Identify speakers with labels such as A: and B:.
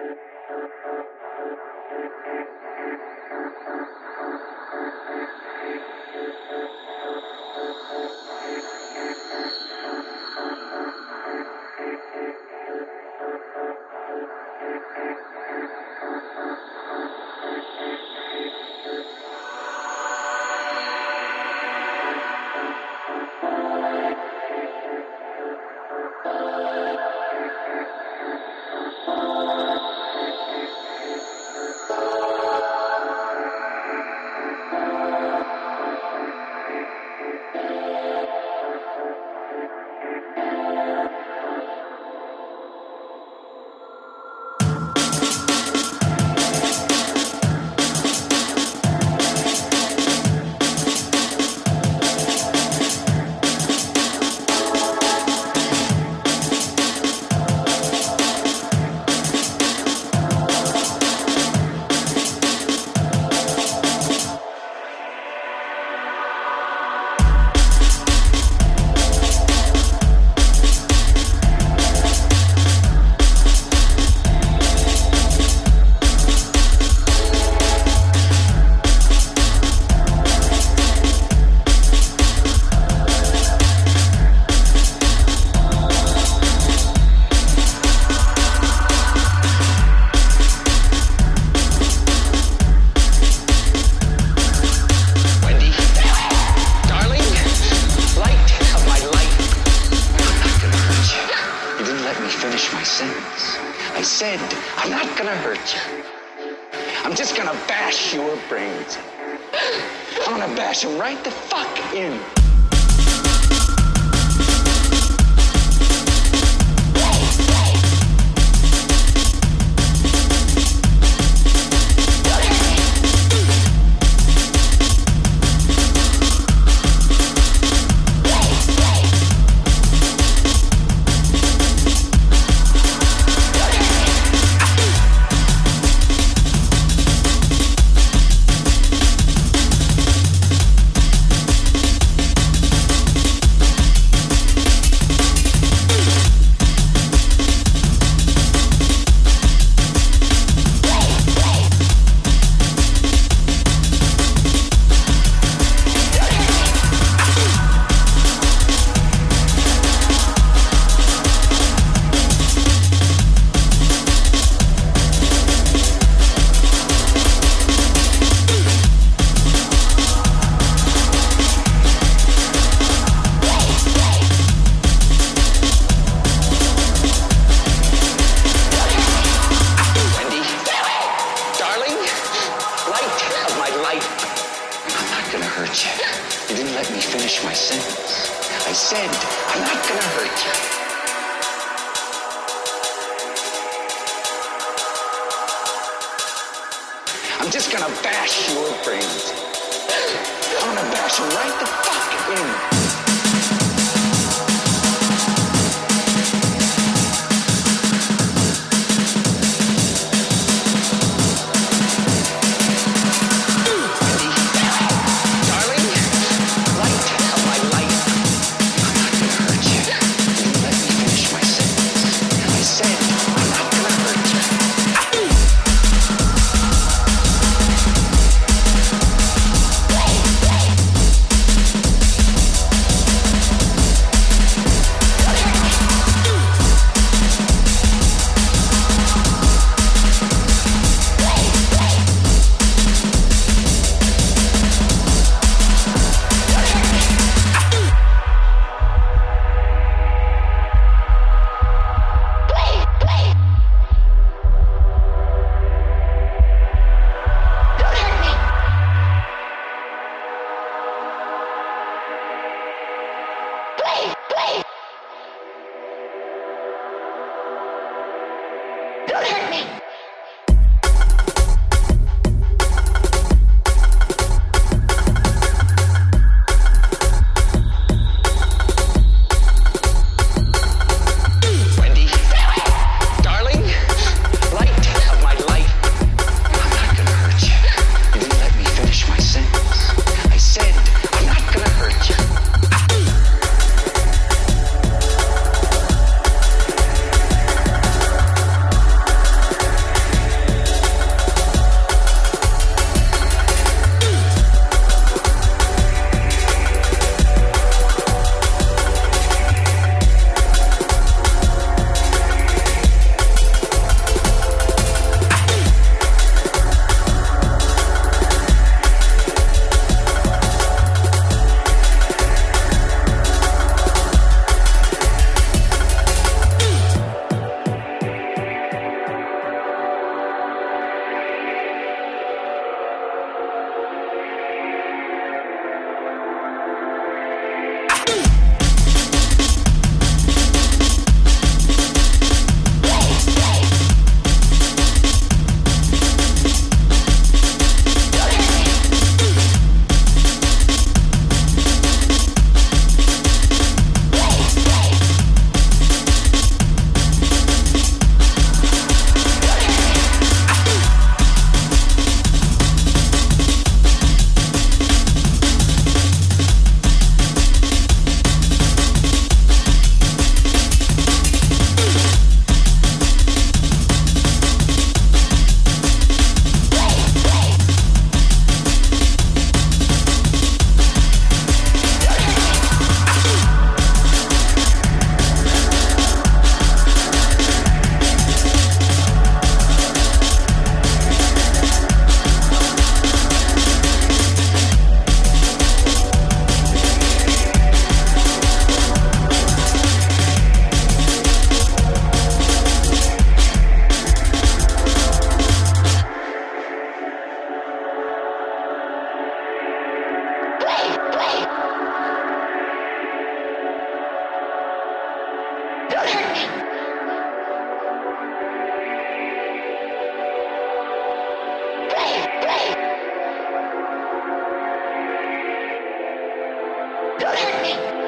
A: Thank you. head. I'm not gonna hurt you. I'm just gonna bash your brains. I'm gonna bash them right the fuck in. I'm just gonna bash your brains. I'm gonna bash them right the fuck in. fantastic. Thank you.